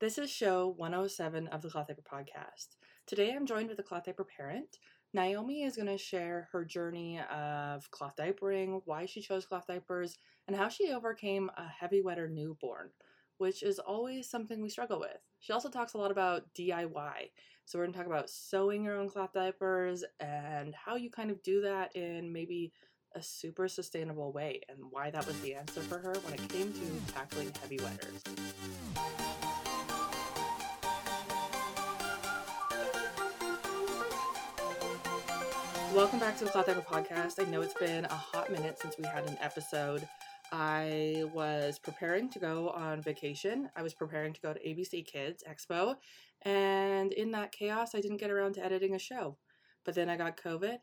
This is show 107 of the Cloth Diaper Podcast. Today I'm joined with a cloth diaper parent. Naomi is going to share her journey of cloth diapering, why she chose cloth diapers, and how she overcame a heavy wetter newborn, which is always something we struggle with. She also talks a lot about DIY. So we're going to talk about sewing your own cloth diapers and how you kind of do that in maybe a super sustainable way and why that was the answer for her when it came to tackling heavy wetters. Welcome back to the Cloth Diaper Podcast. I know it's been a hot minute since we had an episode. I was preparing to go on vacation. I was preparing to go to ABC Kids Expo, and in that chaos, I didn't get around to editing a show. But then I got COVID,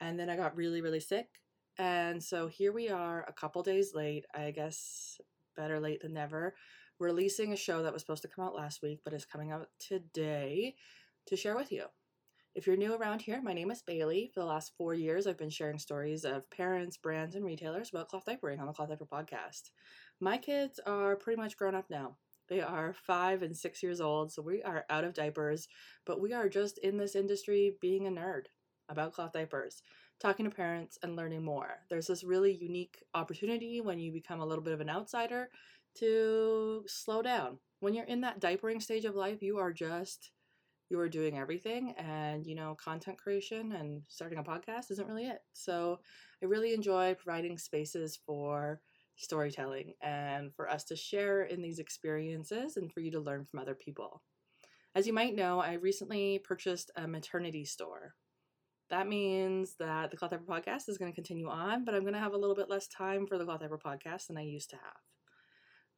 and then I got really, really sick. And so here we are, a couple days late. I guess better late than never. Releasing a show that was supposed to come out last week, but is coming out today to share with you. If you're new around here, my name is Bailey. For the last four years, I've been sharing stories of parents, brands, and retailers about cloth diapering on the Cloth Diaper podcast. My kids are pretty much grown up now. They are five and six years old, so we are out of diapers, but we are just in this industry being a nerd about cloth diapers, talking to parents and learning more. There's this really unique opportunity when you become a little bit of an outsider to slow down. When you're in that diapering stage of life, you are just you are doing everything and you know content creation and starting a podcast isn't really it. So i really enjoy providing spaces for storytelling and for us to share in these experiences and for you to learn from other people. As you might know i recently purchased a maternity store. That means that the cloth diaper podcast is going to continue on but i'm going to have a little bit less time for the cloth diaper podcast than i used to have.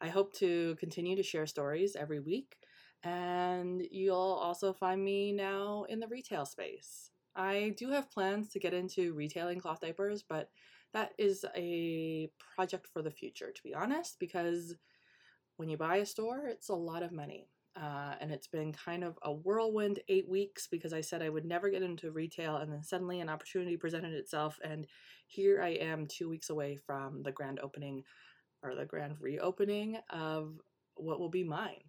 I hope to continue to share stories every week and you'll also find me now in the retail space. I do have plans to get into retailing cloth diapers, but that is a project for the future, to be honest, because when you buy a store, it's a lot of money. Uh, and it's been kind of a whirlwind eight weeks because I said I would never get into retail, and then suddenly an opportunity presented itself, and here I am two weeks away from the grand opening or the grand reopening of what will be mine.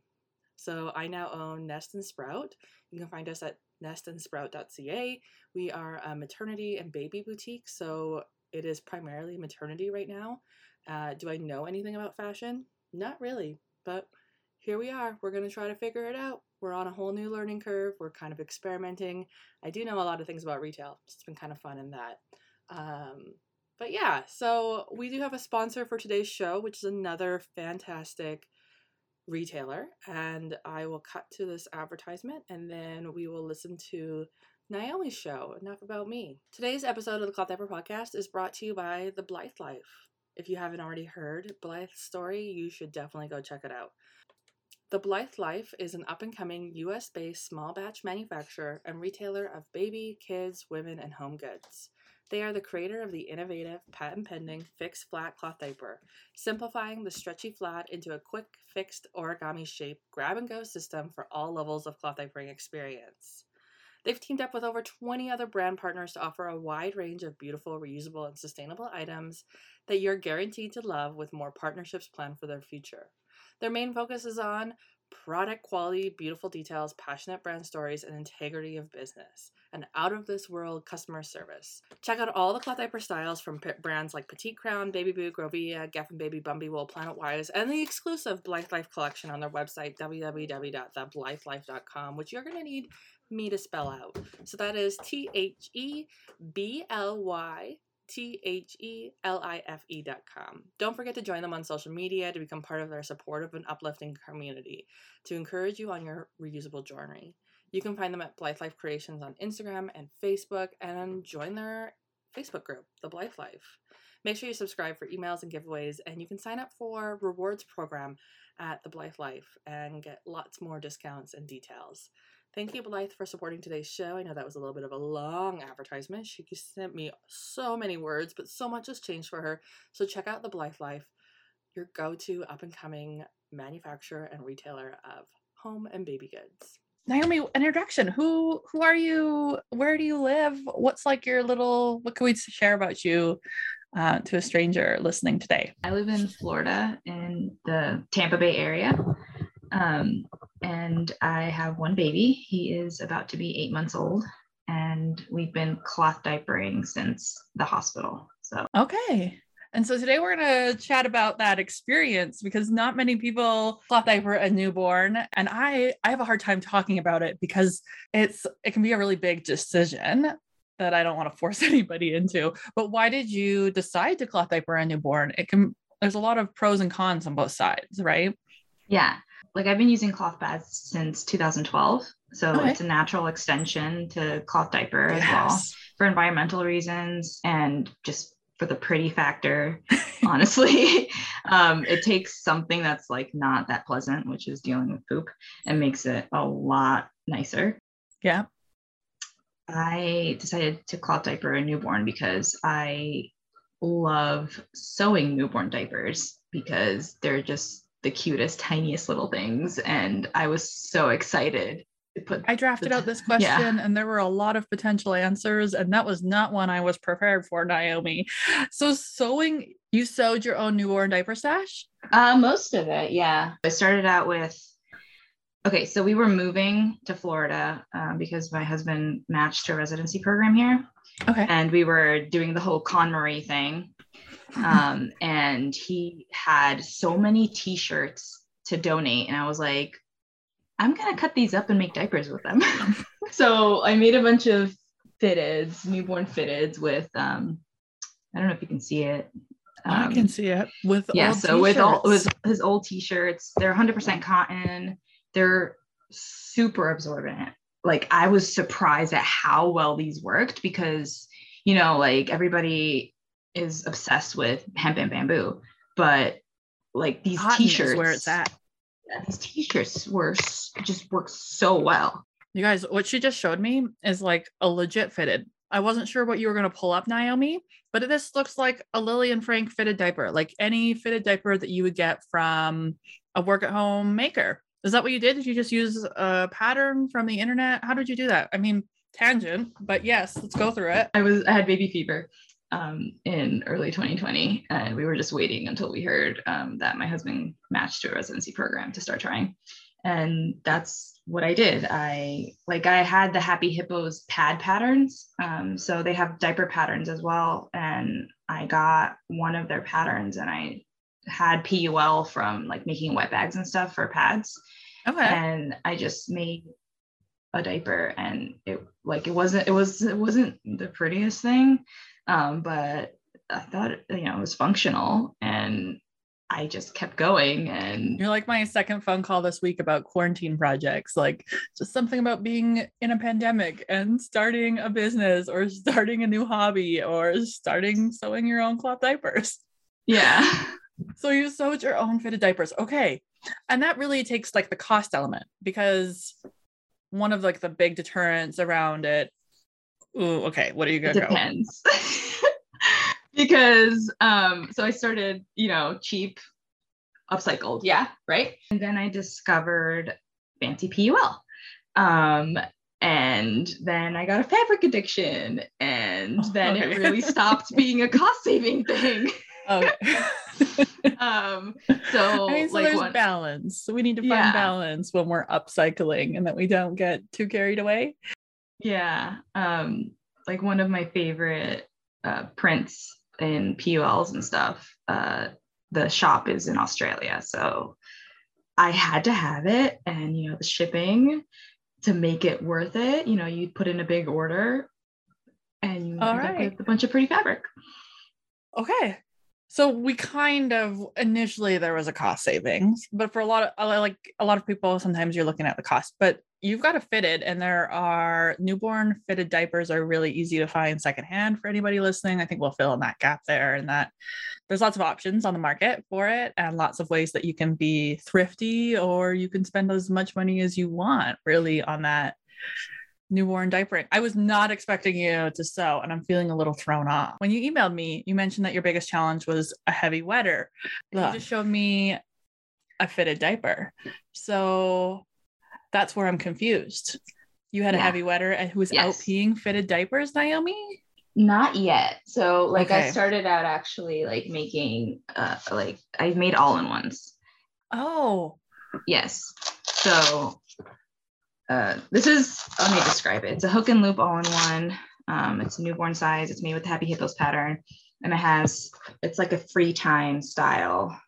So I now own Nest and Sprout. You can find us at nestandsprout.ca. We are a maternity and baby boutique, so it is primarily maternity right now. Uh, do I know anything about fashion? Not really, but here we are. We're going to try to figure it out. We're on a whole new learning curve. We're kind of experimenting. I do know a lot of things about retail. It's been kind of fun in that. Um, but yeah, so we do have a sponsor for today's show, which is another fantastic retailer and I will cut to this advertisement and then we will listen to Naomi's show. Enough about me. Today's episode of the Cloth Diaper Podcast is brought to you by The Blythe Life. If you haven't already heard Blythe's story, you should definitely go check it out. The Blythe Life is an up and coming US based small batch manufacturer and retailer of baby, kids, women, and home goods. They are the creator of the innovative, patent pending fixed flat cloth diaper, simplifying the stretchy flat into a quick, fixed origami shape grab and go system for all levels of cloth diapering experience. They've teamed up with over 20 other brand partners to offer a wide range of beautiful, reusable, and sustainable items that you're guaranteed to love with more partnerships planned for their future. Their main focus is on product quality, beautiful details, passionate brand stories, and integrity of business and out of this world customer service. Check out all the cloth diaper styles from p- brands like Petite Crown, Baby Boo, Grovia, Geffen Baby, Bumby Wool, Planet Wise, and the exclusive Blythe Life collection on their website, www.theblythelife.com, which you're going to need me to spell out. So that is T H E B L Y T H E L I F E dot com. Don't forget to join them on social media to become part of their supportive and uplifting community to encourage you on your reusable journey. You can find them at Blythe Life Creations on Instagram and Facebook and join their Facebook group, The Blythe Life. Make sure you subscribe for emails and giveaways, and you can sign up for rewards program at The Blythe Life and get lots more discounts and details. Thank you, Blythe, for supporting today's show. I know that was a little bit of a long advertisement. She sent me so many words, but so much has changed for her. So check out The Blythe Life, your go to up and coming manufacturer and retailer of home and baby goods. Naomi, an introduction. Who who are you? Where do you live? What's like your little? What can we share about you uh, to a stranger listening today? I live in Florida in the Tampa Bay area, um, and I have one baby. He is about to be eight months old, and we've been cloth diapering since the hospital. So, okay. And so today we're going to chat about that experience because not many people cloth diaper a newborn and I I have a hard time talking about it because it's it can be a really big decision that I don't want to force anybody into. But why did you decide to cloth diaper a newborn? It can there's a lot of pros and cons on both sides, right? Yeah. Like I've been using cloth pads since 2012. So okay. it's a natural extension to cloth diaper yes. as well for environmental reasons and just for the pretty factor honestly um, it takes something that's like not that pleasant which is dealing with poop and makes it a lot nicer yeah i decided to cloth diaper a newborn because i love sewing newborn diapers because they're just the cutest tiniest little things and i was so excited put I drafted out this question yeah. and there were a lot of potential answers and that was not one I was prepared for Naomi. So sewing you sewed your own newborn diaper stash? Uh most of it, yeah. I started out with Okay, so we were moving to Florida um, because my husband matched to a residency program here. Okay. And we were doing the whole KonMari thing. Um, and he had so many t-shirts to donate. And I was like, I'm gonna cut these up and make diapers with them. so I made a bunch of fitteds, newborn fitteds with um, I don't know if you can see it. Um, I can see it with yeah. so t-shirts. with all with his old t-shirts, they're 100% cotton. They're super absorbent. Like I was surprised at how well these worked because you know like everybody is obsessed with hemp and bamboo, but like these Cotton t-shirts where it's at yeah, these t-shirts were just work so well. You guys, what she just showed me is like a legit fitted. I wasn't sure what you were going to pull up, Naomi, but this looks like a Lily and Frank fitted diaper, like any fitted diaper that you would get from a work at home maker. Is that what you did? Did you just use a pattern from the internet? How did you do that? I mean, tangent, but yes, let's go through it. I was I had baby fever um, in early 2020, and we were just waiting until we heard um, that my husband matched to a residency program to start trying. And that's what I did. I like I had the Happy Hippos pad patterns, um, so they have diaper patterns as well. And I got one of their patterns, and I had PUL from like making wet bags and stuff for pads. Okay. And I just made a diaper and it like it wasn't it was it wasn't the prettiest thing um, but I thought, you know, it was functional and I just kept going and you're like my second phone call this week about quarantine projects like just something about being in a pandemic and starting a business or starting a new hobby or starting sewing your own cloth diapers. Yeah. So you sewed your own fitted diapers. Okay. And that really takes like the cost element because one of like the big deterrents around it Ooh, okay. What are you gonna it depends. go? because um, so I started, you know, cheap, upcycled, yeah, right. And then I discovered fancy PUL. Um, and then I got a fabric addiction, and then okay. it really stopped being a cost saving thing. Okay. um so, I mean, so like there's one, balance so we need to find yeah. balance when we're upcycling and that we don't get too carried away yeah. Um, like one of my favorite uh, prints in PULs and stuff. Uh, the shop is in Australia. So I had to have it. And, you know, the shipping to make it worth it, you know, you put in a big order and you end right. up with a bunch of pretty fabric. Okay. So we kind of initially there was a cost savings, but for a lot of like a lot of people, sometimes you're looking at the cost, but you've got a fitted and there are newborn fitted diapers are really easy to find secondhand for anybody listening. I think we'll fill in that gap there and that there's lots of options on the market for it and lots of ways that you can be thrifty or you can spend as much money as you want really on that newborn diapering. I was not expecting you to sew and I'm feeling a little thrown off. When you emailed me, you mentioned that your biggest challenge was a heavy wetter. You just showed me a fitted diaper. So that's where I'm confused. You had yeah. a heavy wetter who was yes. out peeing fitted diapers, Naomi? Not yet. So like okay. I started out actually like making uh like I made all in ones. Oh. Yes. So uh, this is, let me describe it. It's a hook and loop all in one. Um, it's newborn size. It's made with the Happy Hippos pattern. And it has, it's like a free time style.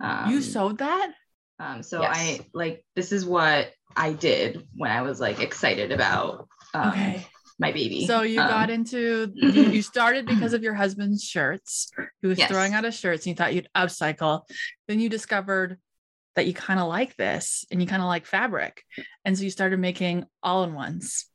Um, you sewed that? Um, so yes. I like, this is what I did when I was like excited about um, okay. my baby. So you um, got into, you, you, started because of your husband's shirts. He was yes. throwing out his shirts and you thought you'd upcycle. Then you discovered that you kind of like this and you kind of like fabric. And so you started making all in ones.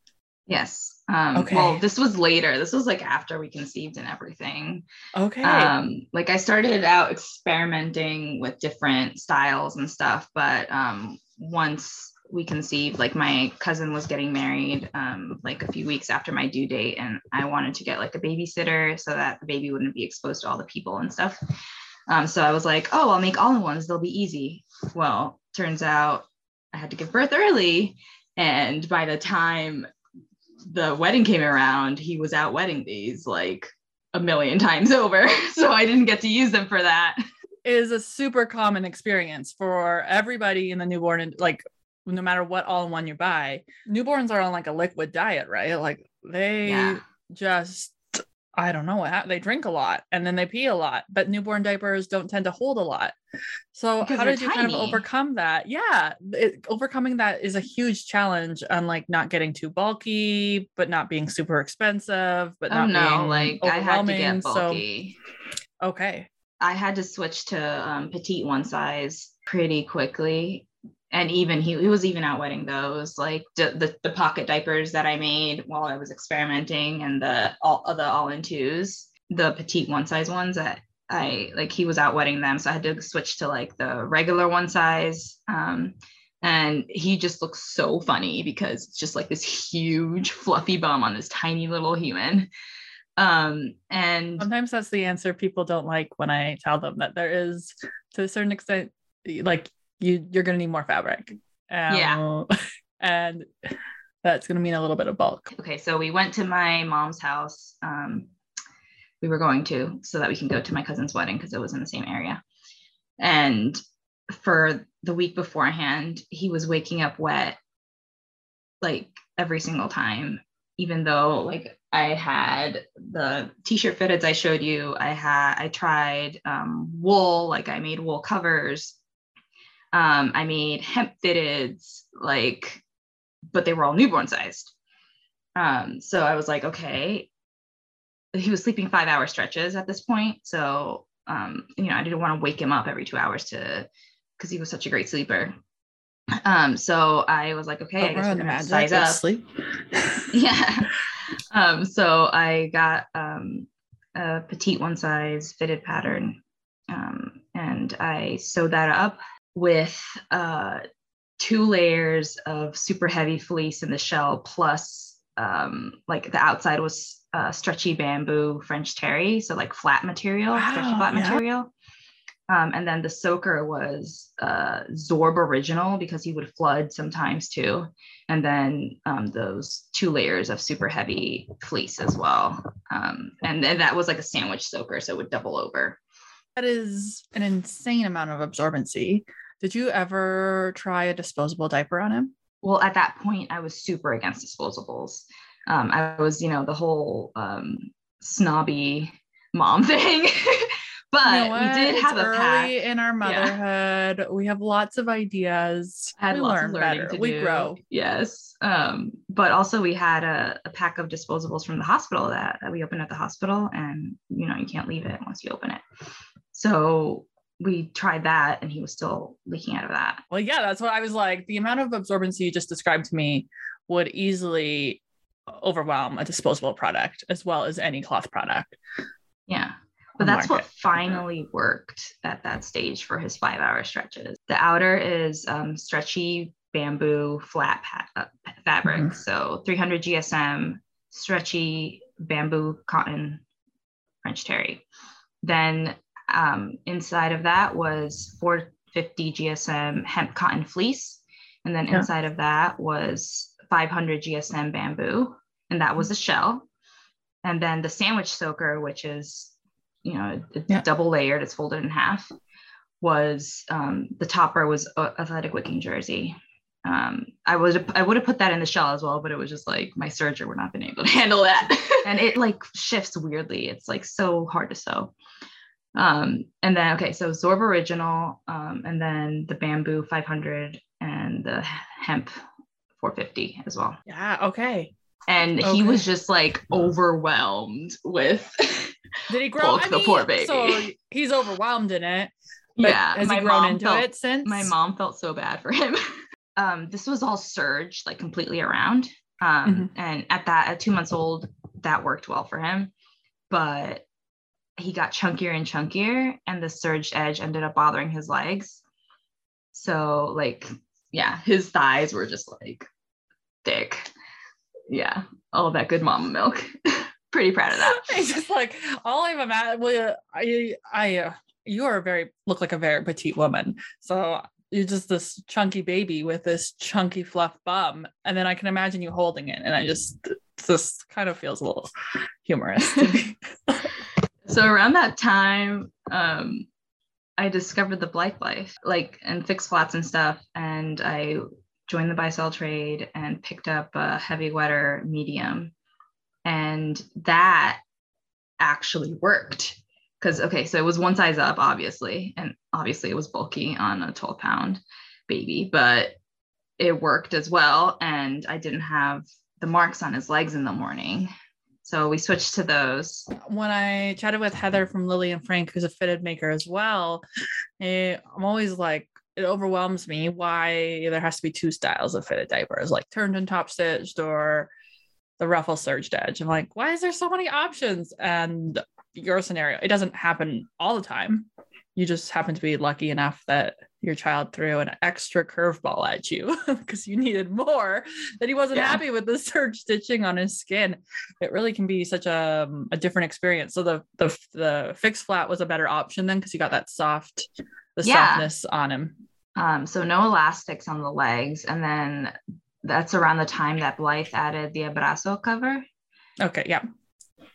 Yes. Um, okay. Well, this was later. This was like after we conceived and everything. Okay. Um, like I started out experimenting with different styles and stuff, but um, once we conceived, like my cousin was getting married um, like a few weeks after my due date, and I wanted to get like a babysitter so that the baby wouldn't be exposed to all the people and stuff. Um, so I was like, oh, I'll make all in ones. They'll be easy. Well, turns out I had to give birth early. And by the time the wedding came around, he was out wetting these like a million times over. So I didn't get to use them for that. It is a super common experience for everybody in the newborn and like no matter what all in one you buy. Newborns are on like a liquid diet, right? Like they yeah. just I don't know how they drink a lot and then they pee a lot, but newborn diapers don't tend to hold a lot. So because how did you tiny. kind of overcome that? Yeah, it, overcoming that is a huge challenge on like not getting too bulky, but not being super expensive, but oh, not no, being like I had to get bulky. So, okay. I had to switch to um, petite one size pretty quickly and even he, he was even out wetting those like the, the, the pocket diapers that I made while I was experimenting and the all the all in twos the petite one size ones that I like he was out wetting them. So I had to switch to like the regular one size. Um, and he just looks so funny because it's just like this huge fluffy bum on this tiny little human. Um, and sometimes that's the answer people don't like when I tell them that there is to a certain extent like you you're going to need more fabric. Um, yeah. And that's going to mean a little bit of bulk. Okay, so we went to my mom's house. Um, we were going to so that we can go to my cousin's wedding because it was in the same area. And for the week beforehand, he was waking up wet like every single time, even though like I had the t-shirt fitteds I showed you. I had I tried um, wool, like I made wool covers. Um, I made hemp fitteds, like, but they were all newborn sized. Um, so I was like, okay. He was sleeping five hour stretches at this point. So, um, you know, I didn't want to wake him up every two hours to, because he was such a great sleeper. Um, so I was like, okay, I guess we're gonna size up. Sleep. yeah. Um, so I got um, a petite one size fitted pattern, um, and I sewed that up with uh, two layers of super heavy fleece in the shell, plus um, like the outside was uh, stretchy bamboo French terry, so like flat material, wow, stretchy flat yeah. material. Um, and then the soaker was uh, Zorb original because he would flood sometimes too. And then um, those two layers of super heavy fleece as well. Um, and, and that was like a sandwich soaker, so it would double over. That is an insane amount of absorbency. Did you ever try a disposable diaper on him? Well, at that point, I was super against disposables. Um, I was, you know, the whole um, snobby mom thing. but you know we did it's have a pack. in our motherhood. Yeah. We have lots of ideas. Had we learn better. We do. grow. Yes. Um, but also we had a, a, pack of disposables from the hospital that, that we opened at the hospital, and you know you can't leave it once you open it. So we tried that and he was still leaking out of that. Well, yeah, that's what I was like. The amount of absorbency you just described to me would easily overwhelm a disposable product as well as any cloth product. Yeah. But that's market. what finally worked at that stage for his five hour stretches. The outer is um, stretchy bamboo flat pa- uh, fabric. Mm-hmm. So 300 GSM, stretchy bamboo cotton French terry. Then um, inside of that was 450 GSM hemp cotton fleece. And then yeah. inside of that was 500 GSM bamboo. And that was a shell. And then the sandwich soaker, which is, you know, it's yeah. double layered, it's folded in half, was um, the topper was athletic wicking jersey. um, I would I would have put that in the shell as well, but it was just like my serger would not been able to handle that, and it like shifts weirdly. It's like so hard to sew. Um, and then okay, so Zorb original, um, and then the bamboo 500 and the hemp 450 as well. Yeah. Okay. And Okay. he was just like overwhelmed with. Did he grow? I the mean, poor baby. So he's overwhelmed in it. yeah, Has he grown into felt- it since? my mom felt so bad for him. um, this was all serged like completely around. Um, and at that, at two months old, that worked well for him. But he got chunkier and chunkier, and the serged edge ended up bothering his legs. So, like, yeah, his thighs were just like thick. Yeah, all that good mama milk. Pretty proud of that. It's just like all I'm imagining. Well, I, I, uh, you are a very look like a very petite woman. So you're just this chunky baby with this chunky fluff bum, and then I can imagine you holding it, and I just this kind of feels a little humorous to me. so around that time um i discovered the blythe life like and fixed flats and stuff and i joined the buy sell trade and picked up a heavy wetter medium. And that actually worked because okay so it was one size up obviously and obviously it was bulky on a 12 pound baby but it worked as well and i didn't have the marks on his legs in the morning so we switched to those when I chatted with Heather from Lily and Frank, who's a fitted maker as well, I'm always like, it overwhelms me why there has to be two styles of fitted diapers, like turned and top stitched or the ruffle serged edge. I'm like, why is there so many options? And your scenario, it doesn't happen all the time. You just happen to be lucky enough that your child threw an extra curveball at you because you needed more that he wasn't Yeah. happy with the serge stitching on his skin it really can be such a, a different experience. So the the the fixed flat was a better option then because you got that soft the Yeah. softness on him. Um, so no elastics on the legs. And then that's around the time that Blythe added the abrazo cover. Okay, yeah.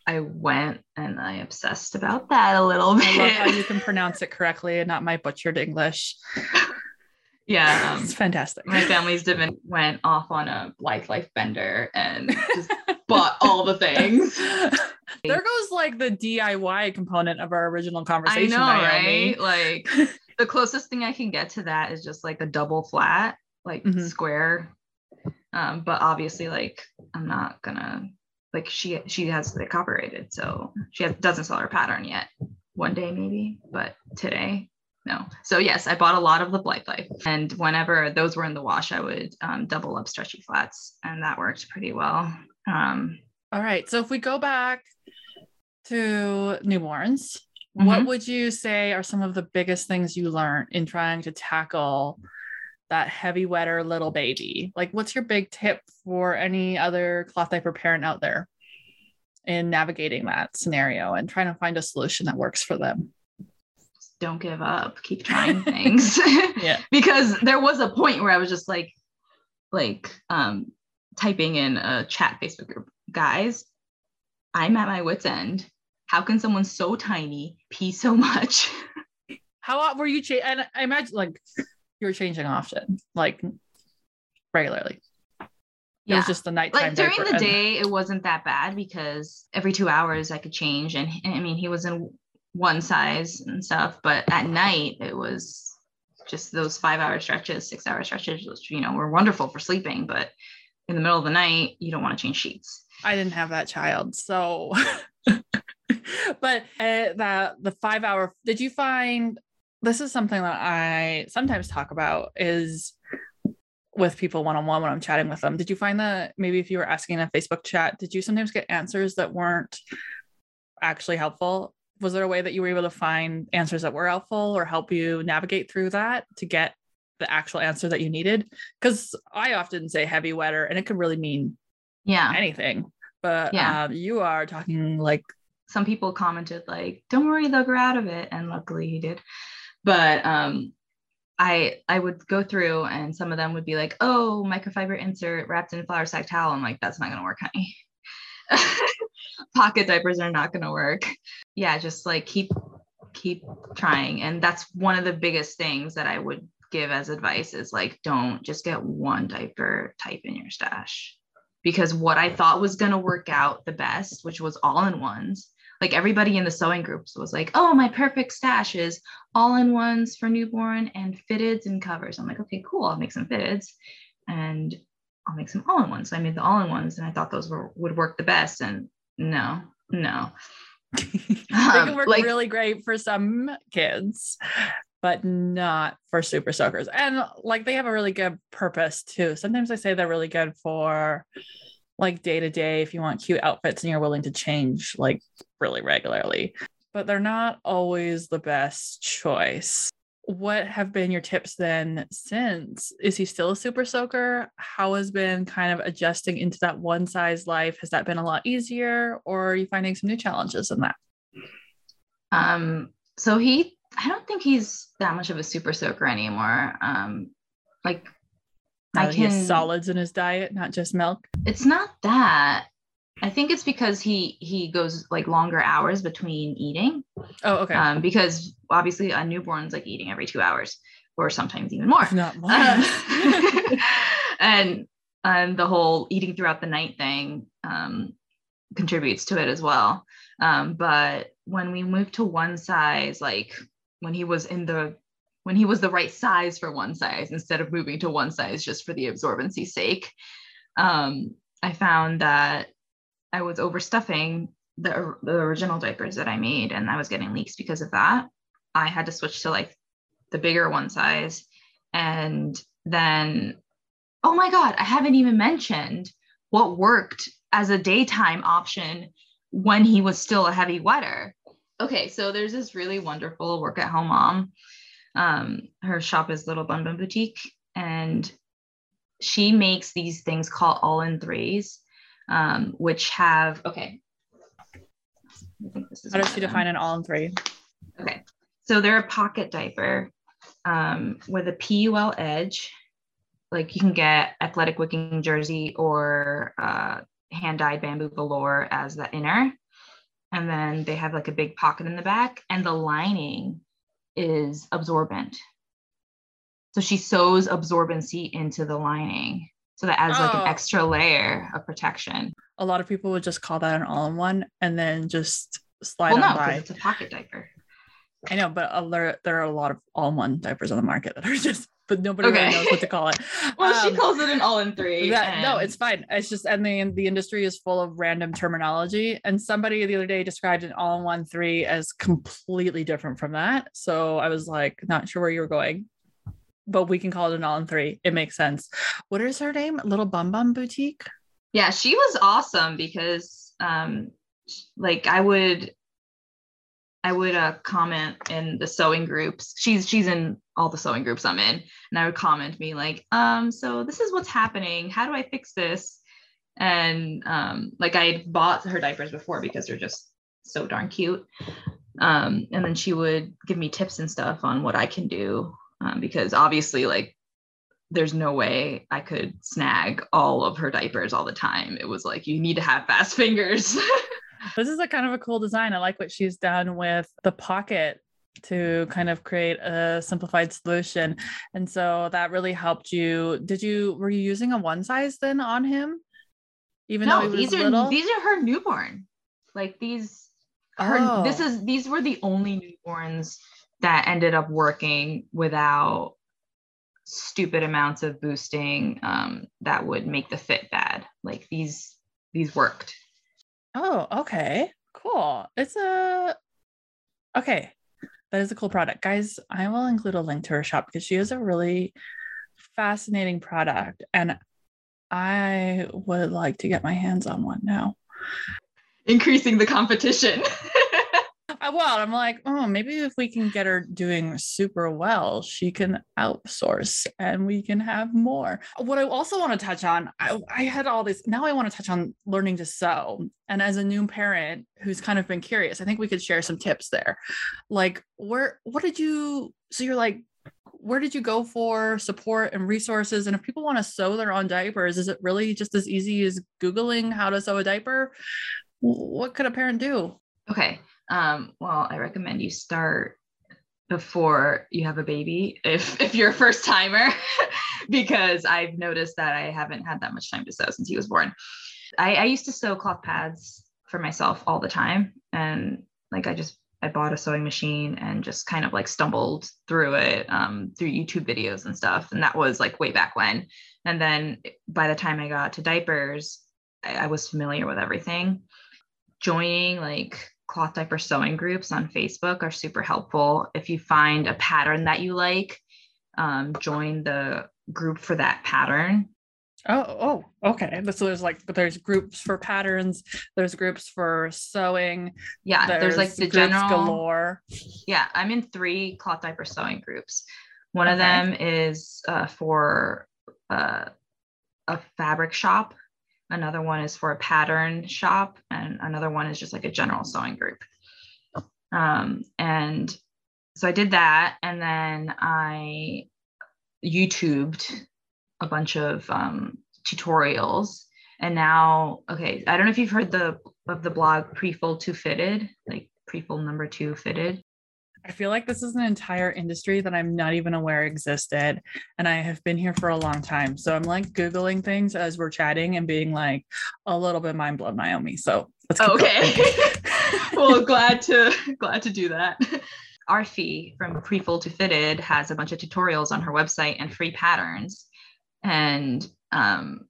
I went and I obsessed about that a little bit. I love how you can pronounce it correctly and not my butchered English. yeah. Um, it's fantastic. my family's div- went off on a Blythe life bender and just bought all the things. there goes like the DIY component of our original conversation. I know, Naomi. right? Like the closest thing I can get to that is just like a double flat, like Mhm. square. Um, but obviously, like I'm not gonna like she she has it copyrighted, so she has, doesn't sell her pattern yet. One day maybe, but today no. So yes, I bought a lot of the Blythe Life, and whenever those were in the wash, I would um, double up stretchy flats, and that worked pretty well. Um, All right. So if we go back to newborns, what Mhm. would you say are some of the biggest things you learned in trying to tackle that heavy wetter little baby? Like, what's your big tip for any other cloth diaper parent out there in navigating that scenario and trying to find a solution that works for them? don't give up keep trying things Yeah. because there was a point where i was just like like um typing in a chat facebook group guys i'm at my wits end how can someone so tiny pee so much How were you? Cha- and I imagine like you were changing often, like regularly. It was just the nighttime. like during the and- day it wasn't that bad because every two hours i could change and, and i mean he was in one size and stuff but at night it was just those five hour stretches six hour stretches which you know were wonderful for sleeping but in the middle of the night you don't want to change sheets I didn't have that child, so. but uh, the the five hour. Did you find this is something that I sometimes talk about is with people one on one when I'm chatting with them. Did you find that maybe if you were asking in a Facebook chat, did you sometimes get answers that weren't actually helpful? Was there a way that you were able to find answers that were helpful or help you navigate through that to get the actual answer that you needed? Because I often say heavy wetter, and it could really mean yeah anything. But Yeah. um, you are talking like some people commented like don't worry they'll grow out of it and luckily he did but um i i would go through and some of them would be like oh microfiber insert wrapped in flour sack towel. I'm like that's not to work honey. Pocket diapers are not to work. Yeah just like keep keep trying. And that's one of the biggest things that i would give as advice is like don't just get one diaper type in your stash. Because what I thought was to work out the best, which was all in ones, like everybody in the sewing groups was like, oh, my perfect stash is all in ones for newborn and fitteds and covers. I'm like, okay, cool. I'll make some fitteds and I'll make some all in ones. So I made the all in ones and I thought those were, would work the best. And no, no. they can um, work like, really great for some kids, but not for super soakers. And like they have a really good purpose too. Sometimes I say they're really good for like day to day if you want cute outfits and you're willing to change like really regularly. But they're not always the best choice. What have been your tips then since? Is he still a super soaker? How has been kind of adjusting into that one size life? Has that been a lot easier or are you finding some new challenges in that? Um, so he I don't think he's that much of a super soaker anymore. Um, like I can, he has solids in his diet, not just milk. It's not that. I think it's because he he goes like longer hours between eating. Oh, okay. Um, because obviously a newborn's like eating every two hours, or sometimes even more. not more. Um, and and the whole eating throughout the night thing um, contributes to it as well. Um, but when we moved to one size, like when he was in the when he was the right size for one size instead of moving to one size just for the absorbency sake. Um, I found that I was overstuffing the, the original diapers that I made and I was getting leaks because of that. I had to switch to like the bigger one size. And then, oh my God, I haven't even mentioned what worked as a daytime option when he was still a heavy wetter. Okay, so there's this really wonderful work at home mom um, her shop is Little Bun Bun Boutique, and she makes these things called all in threes, um, which have okay. i think How does she define an all in three? Okay, so they're a pocket diaper um, with a PUL edge. Like you can get athletic wicking jersey or uh, hand dyed bamboo velour as the inner. And then they have like a big pocket in the back, and the lining is absorbent. So she sews absorbency into the lining. So that adds oh. like an oh. extra layer of protection. A lot of people would just call that an all-in-one and then just slide well, no, by. It's a pocket diaper. I know, but there, there are a lot of all-in-one diapers on the market that are just but nobody okay. really knows what to call it. well, um, she calls it an all in three. That, and... No, it's fine. It's just, and the, the industry is full of random terminology. And somebody the other day described an all in one three as completely different from that. So I was like, not sure where you were going, but we can call it an all in three. It makes sense. What is her name? Little Bum Bum Boutique? Yeah, she was awesome because, um, like, I would I would uh, comment in the sewing groups. She's she's in all the sewing groups I'm in, and I would comment me like, um, so this is what's happening. How do I fix this? And um, like I had bought her diapers before because they're just so darn cute. Um, and then she would give me tips and stuff on what I can do um, because obviously like there's no way I could snag all of her diapers all the time. It was like you need to have fast fingers. This is a kind of a cool design. I like what she's done with the pocket to kind of create a simplified solution. And so that really helped you. Did you were you using a one size then on him? Even no, though these are little? these are her newborn. Like these her oh. this is these were the only newborns that ended up working without stupid amounts of boosting um, that would make the fit bad. Like these these worked. Oh, okay. Cool. It's a okay. That is a cool product. Guys, I will include a link to her shop because she has a really fascinating product and I would like to get my hands on one now. Increasing the competition. well, I'm like, oh, maybe if we can get her doing super well, she can outsource and we can have more. What I also want to touch on, I, I had all this. Now I want to touch on learning to sew. And as a new parent who's kind of been curious, I think we could share some tips there. Like, where, what did you, so you're like, where did you go for support and resources? And if people want to sew their own diapers, is it really just as easy as Googling how to sew a diaper? What could a parent do? Okay um, well, I recommend you start before you have a baby if if you're a first timer because I've noticed that I haven't had that much time to sew since he was born. I, I used to sew cloth pads for myself all the time and like I just I bought a sewing machine and just kind of like stumbled through it um, through YouTube videos and stuff. And that was like way back when. And then by the time I got to diapers, I, I was familiar with everything. Joining like cloth diaper sewing groups on Facebook are super helpful. If you find a pattern that you like, um, join the group for that pattern. Oh, oh, okay. So there's like, but there's groups for patterns. There's groups for sewing. Yeah, there's, there's like the general galore. Yeah, I'm in three cloth diaper sewing groups. One okay. of them is uh, for uh, a fabric shop another one is for a pattern shop, and another one is just like a general sewing group. Um, and so I did that, and then I YouTubed a bunch of um, tutorials. And now, okay, I don't know if you've heard the of the blog Prefold to Fitted, like Prefold number two fitted. I feel like this is an entire industry that I'm not even aware existed. And I have been here for a long time. So I'm like Googling things as we're chatting and being like a little bit mind blown, Naomi. So okay. well, glad to glad to do that. Arfi from Prefold to Fitted has a bunch of tutorials on her website and free patterns. And um,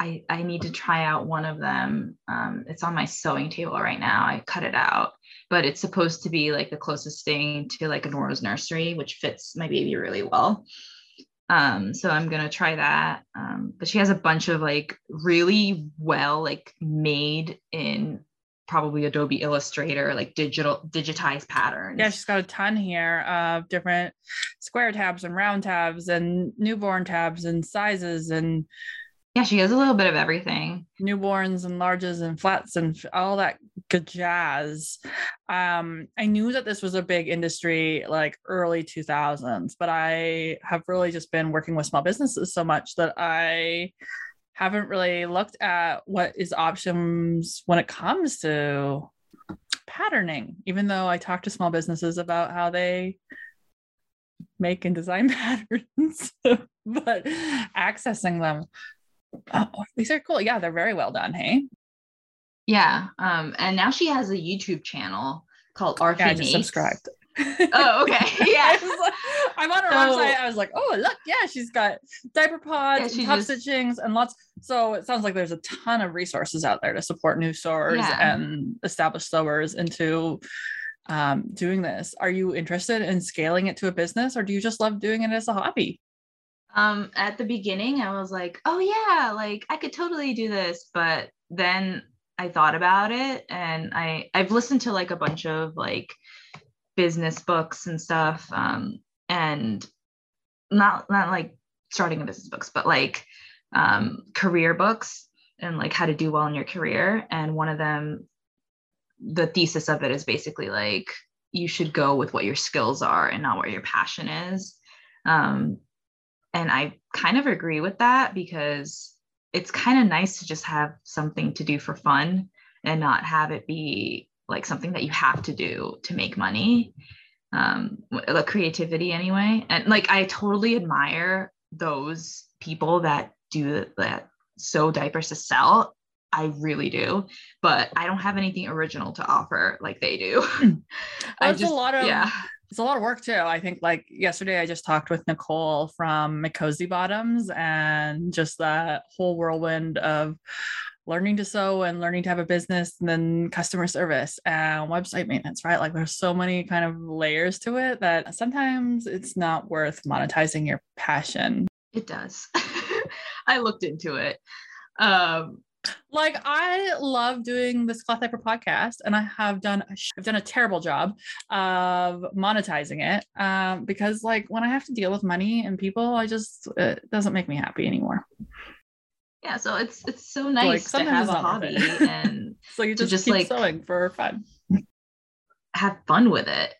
I, I need to try out one of them. Um, it's on my sewing table right now. I cut it out but it's supposed to be like the closest thing to like a Nora's nursery, which fits my baby really well. Um, so I'm gonna try that. Um, but she has a bunch of like really well like made in probably Adobe Illustrator, like digital digitized patterns. Yeah, she's got a ton here of different square tabs and round tabs and newborn tabs and sizes and yeah, she has a little bit of everything. Newborns and larges and flats and all that good jazz. Um, I knew that this was a big industry like early 2000s, but I have really just been working with small businesses so much that I haven't really looked at what is options when it comes to patterning, even though I talk to small businesses about how they make and design patterns, but accessing them Oh, these are cool. Yeah, they're very well done. Hey. Yeah. Um, and now she has a YouTube channel called RP. Yeah, I just subscribed. oh, okay. Yeah. I'm on her so, website. I was like, oh, look, yeah, she's got diaper pods, yeah, top just, stitchings, and lots. So it sounds like there's a ton of resources out there to support new sewers yeah. and established sewers into um, doing this. Are you interested in scaling it to a business, or do you just love doing it as a hobby? Um, at the beginning, I was like, oh yeah, like I could totally do this. But then I thought about it and I I've listened to like a bunch of like business books and stuff. Um, and not not like starting a business books, but like um career books and like how to do well in your career. And one of them, the thesis of it is basically like you should go with what your skills are and not what your passion is. Um, and I kind of agree with that because it's kind of nice to just have something to do for fun and not have it be like something that you have to do to make money. Um, the creativity anyway. And like I totally admire those people that do that sew diapers to sell. I really do, but I don't have anything original to offer like they do. I just, a lot of yeah it's a lot of work too. I think like yesterday I just talked with Nicole from McCosy Bottoms and just that whole whirlwind of learning to sew and learning to have a business and then customer service and website maintenance, right? Like there's so many kind of layers to it that sometimes it's not worth monetizing your passion. It does. I looked into it. Um, like I love doing this cloth diaper podcast, and I have done I've done a terrible job of monetizing it um, because like when I have to deal with money and people, I just it doesn't make me happy anymore. Yeah, so it's it's so nice like, to have a hobby and so you just, just like sewing for fun, have fun with it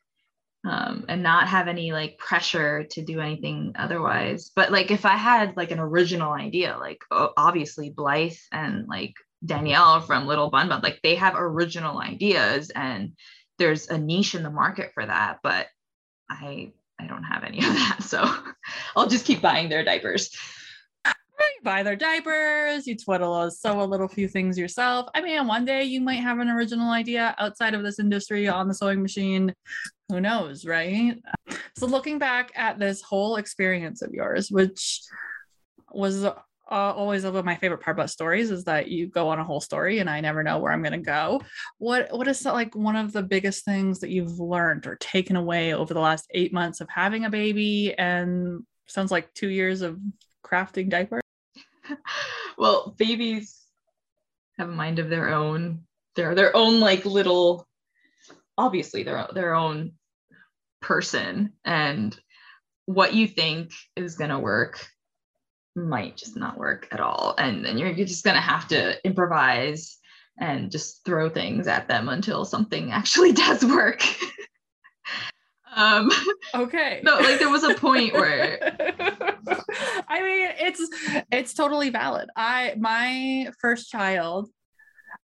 um, and not have any like pressure to do anything otherwise. But like if I had like an original idea, like obviously Blythe and like Danielle from Little Bun Bun, like they have original ideas and there's a niche in the market for that. But I I don't have any of that. So I'll just keep buying their diapers. Buy their diapers, you twiddle, sew a little few things yourself. I mean, one day you might have an original idea outside of this industry on the sewing machine. Who knows, right? So, looking back at this whole experience of yours, which was uh, always one of my favorite part about stories is that you go on a whole story and I never know where I'm going to go. What what is that, like one of the biggest things that you've learned or taken away over the last 8 months of having a baby and sounds like 2 years of crafting diapers? well, babies have a mind of their own. They're their own like little obviously their their own person and what you think is going to work might just not work at all. And then you're, you're just going to have to improvise and just throw things at them until something actually does work. Um okay. no like there was a point where i mean it's it's totally valid. I my first child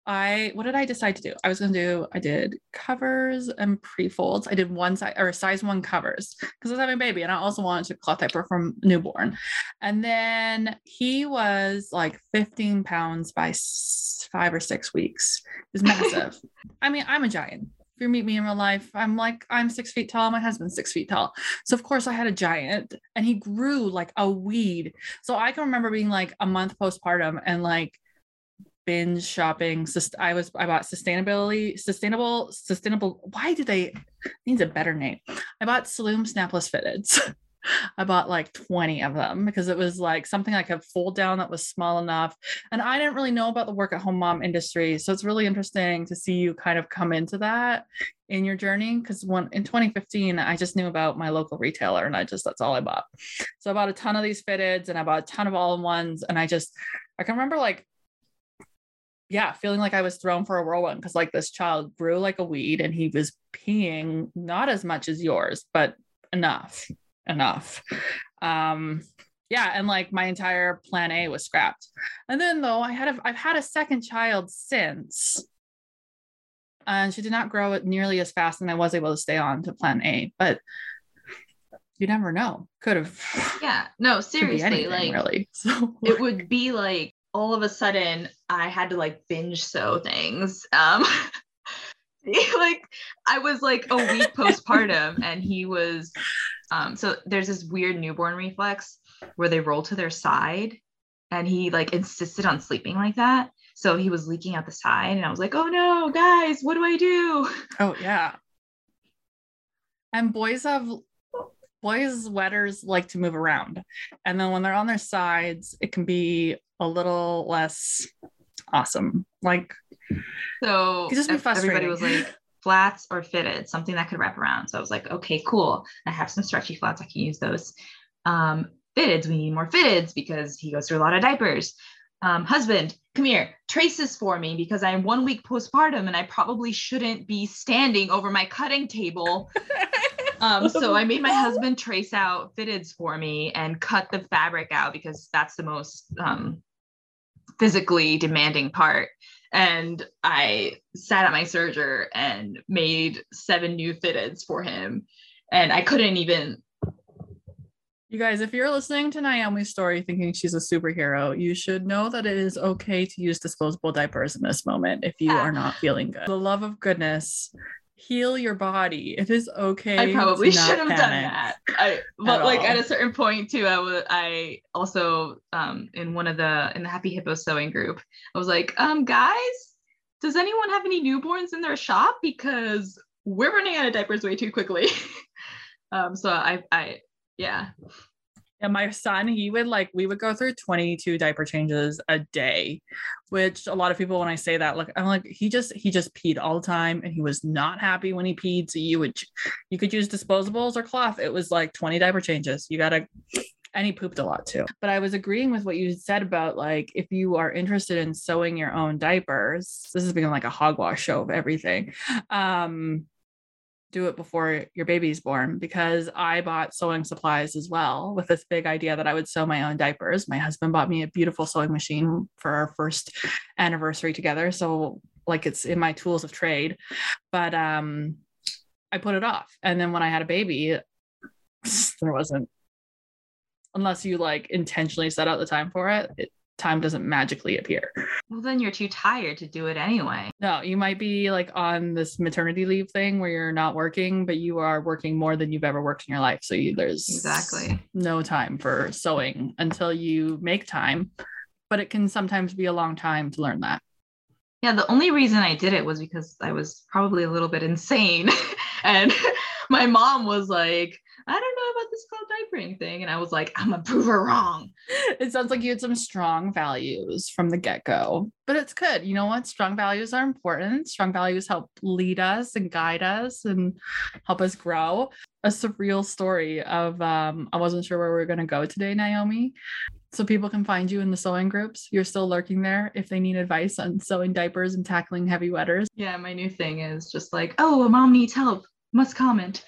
I what did I decide to do? I was gonna do I did covers and pre-folds. I did one size or size one covers because I was having a baby and I also wanted to cloth diaper from newborn. And then he was like 15 pounds by five or six weeks. It was massive. I mean, I'm a giant. If you meet me in real life, I'm like, I'm six feet tall. My husband's six feet tall. So, of course, I had a giant and he grew like a weed. So, I can remember being like a month postpartum and like binge shopping. I was I bought sustainability, sustainable, sustainable. Why did they needs a better name? I bought Sloomb snapless fitteds. I bought like 20 of them because it was like something I could fold down that was small enough. And I didn't really know about the work at home mom industry. So it's really interesting to see you kind of come into that in your journey. Because when in 2015, I just knew about my local retailer and I just that's all I bought. So I bought a ton of these fitteds and I bought a ton of all-in-ones. And I just I can remember like yeah, feeling like I was thrown for a whirlwind because like this child grew like a weed and he was peeing not as much as yours, but enough, enough. Um, yeah, and like my entire plan A was scrapped. And then though I had a, I've had a second child since, and she did not grow it nearly as fast, and I was able to stay on to plan A, but you never know. Could have. Yeah. No, seriously. Anything, like really. So it would be like all of a sudden I had to like binge sew things. Um like I was like a week postpartum and he was um so there's this weird newborn reflex where they roll to their side and he like insisted on sleeping like that. So he was leaking out the side and I was like, "Oh no, guys, what do I do?" Oh yeah. And boys have boys wetters like to move around. And then when they're on their sides, it can be a little less awesome. Like, so just be everybody was like, flats or fitted, something that could wrap around. So I was like, okay, cool. I have some stretchy flats. I can use those. Um, fitteds, we need more fitteds because he goes through a lot of diapers. Um, husband, come here, trace this for me because I'm one week postpartum and I probably shouldn't be standing over my cutting table Um, so I made my husband trace out fitteds for me and cut the fabric out because that's the most um, physically demanding part. And I sat at my serger and made seven new fitteds for him. And I couldn't even. You guys, if you're listening to Naomi's story thinking she's a superhero, you should know that it is okay to use disposable diapers in this moment if you are not feeling good. The love of goodness heal your body. It is okay. I probably should have done that. I but like all. at a certain point too, I was I also um in one of the in the Happy Hippo sewing group, I was like, um guys, does anyone have any newborns in their shop? Because we're running out of diapers way too quickly. um so I I yeah. And my son, he would like, we would go through 22 diaper changes a day, which a lot of people, when I say that, like, I'm like, he just, he just peed all the time and he was not happy when he peed. So you would, you could use disposables or cloth. It was like 20 diaper changes. You got to, and he pooped a lot too. But I was agreeing with what you said about like, if you are interested in sewing your own diapers, this is becoming like a hogwash show of everything. Um, do it before your baby's born because I bought sewing supplies as well with this big idea that I would sew my own diapers. My husband bought me a beautiful sewing machine for our first anniversary together. So like it's in my tools of trade. But um I put it off. And then when I had a baby, there wasn't unless you like intentionally set out the time for it, it time doesn't magically appear. Well, then you're too tired to do it anyway. No, you might be like on this maternity leave thing where you're not working, but you are working more than you've ever worked in your life. So you, there's exactly no time for sewing until you make time. But it can sometimes be a long time to learn that. Yeah, the only reason I did it was because I was probably a little bit insane. and my mom was like, I don't know about this called diapering thing. And I was like, I'm gonna prove her wrong. It sounds like you had some strong values from the get go, but it's good. You know what? Strong values are important. Strong values help lead us and guide us and help us grow. A surreal story of, um, I wasn't sure where we were going to go today, Naomi. So people can find you in the sewing groups. You're still lurking there if they need advice on sewing diapers and tackling heavy wetters. Yeah, my new thing is just like, oh, a mom needs help, must comment.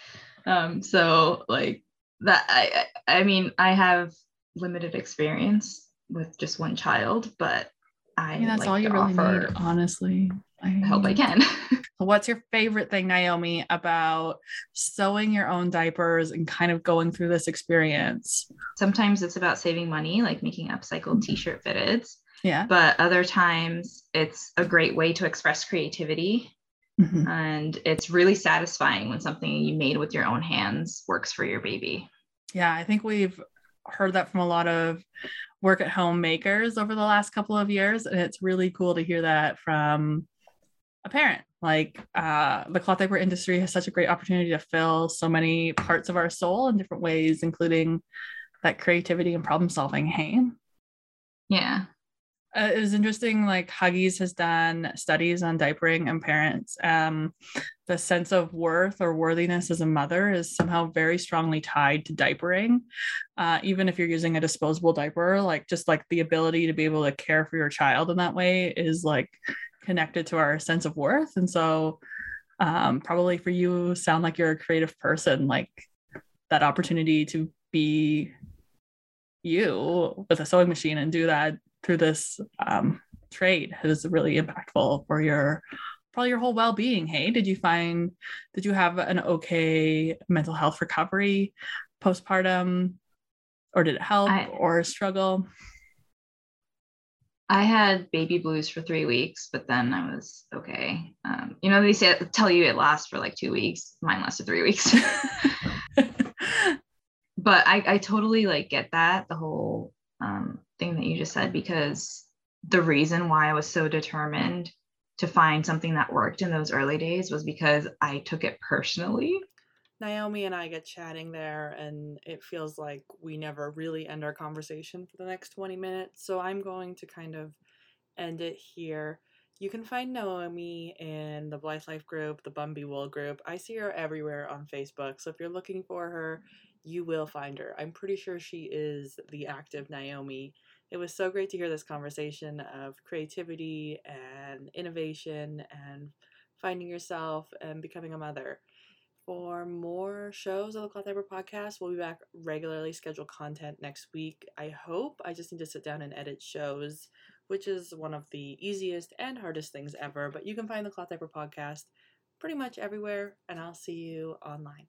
Um, so like that, I, I mean, I have limited experience with just one child, but I, I mean, that's like all you really need, honestly. I hope I can. What's your favorite thing, Naomi, about sewing your own diapers and kind of going through this experience? Sometimes it's about saving money, like making upcycled t-shirt fitteds. Yeah. But other times it's a great way to express creativity. Mhm. And it's really satisfying when something you made with your own hands works for your baby. Yeah, I think we've heard that from a lot of work at home makers over the last couple of years. And it's really cool to hear that from a parent. Like uh, the cloth diaper industry has such a great opportunity to fill so many parts of our soul in different ways, including that creativity and problem solving. Hey, Yeah. Uh, it was interesting like huggies has done studies on diapering and parents um, the sense of worth or worthiness as a mother is somehow very strongly tied to diapering. Uh, even if you're using a disposable diaper like just like the ability to be able to care for your child in that way is like connected to our sense of worth. And so um, probably for you sound like you're a creative person like that opportunity to be you with a sewing machine and do that through this um, trade is really impactful for your probably your whole well-being hey did you find did you have an okay mental health recovery postpartum or did it help I- or struggle I had baby blues for three weeks, but then I was okay. Um, you know, they say tell you it lasts for like two weeks. Mine lasted three weeks. but I, I totally like get that the whole um, thing that you just said because the reason why I was so determined to find something that worked in those early days was because I took it personally. Naomi and I get chatting there, and it feels like we never really end our conversation for the next 20 minutes. So I'm going to kind of end it here. You can find Naomi in the Blythe Life group, the Bumby Wool group. I see her everywhere on Facebook. So if you're looking for her, you will find her. I'm pretty sure she is the active Naomi. It was so great to hear this conversation of creativity and innovation and finding yourself and becoming a mother. For more shows of the Cloth Diaper Podcast, we'll be back regularly scheduled content next week. I hope. I just need to sit down and edit shows, which is one of the easiest and hardest things ever. But you can find the Cloth Diaper Podcast pretty much everywhere, and I'll see you online.